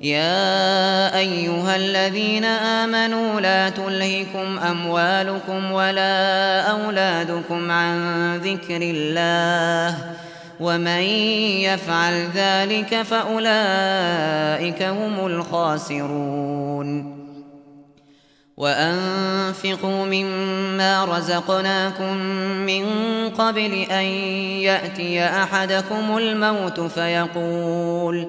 يا أيها الذين آمنوا لا تلهكم أموالكم ولا أولادكم عن ذكر الله ومن يفعل ذلك فأولئك هم الخاسرون. وأنفقوا مما رزقناكم من قبل أن يأتي أحدكم الموت فيقول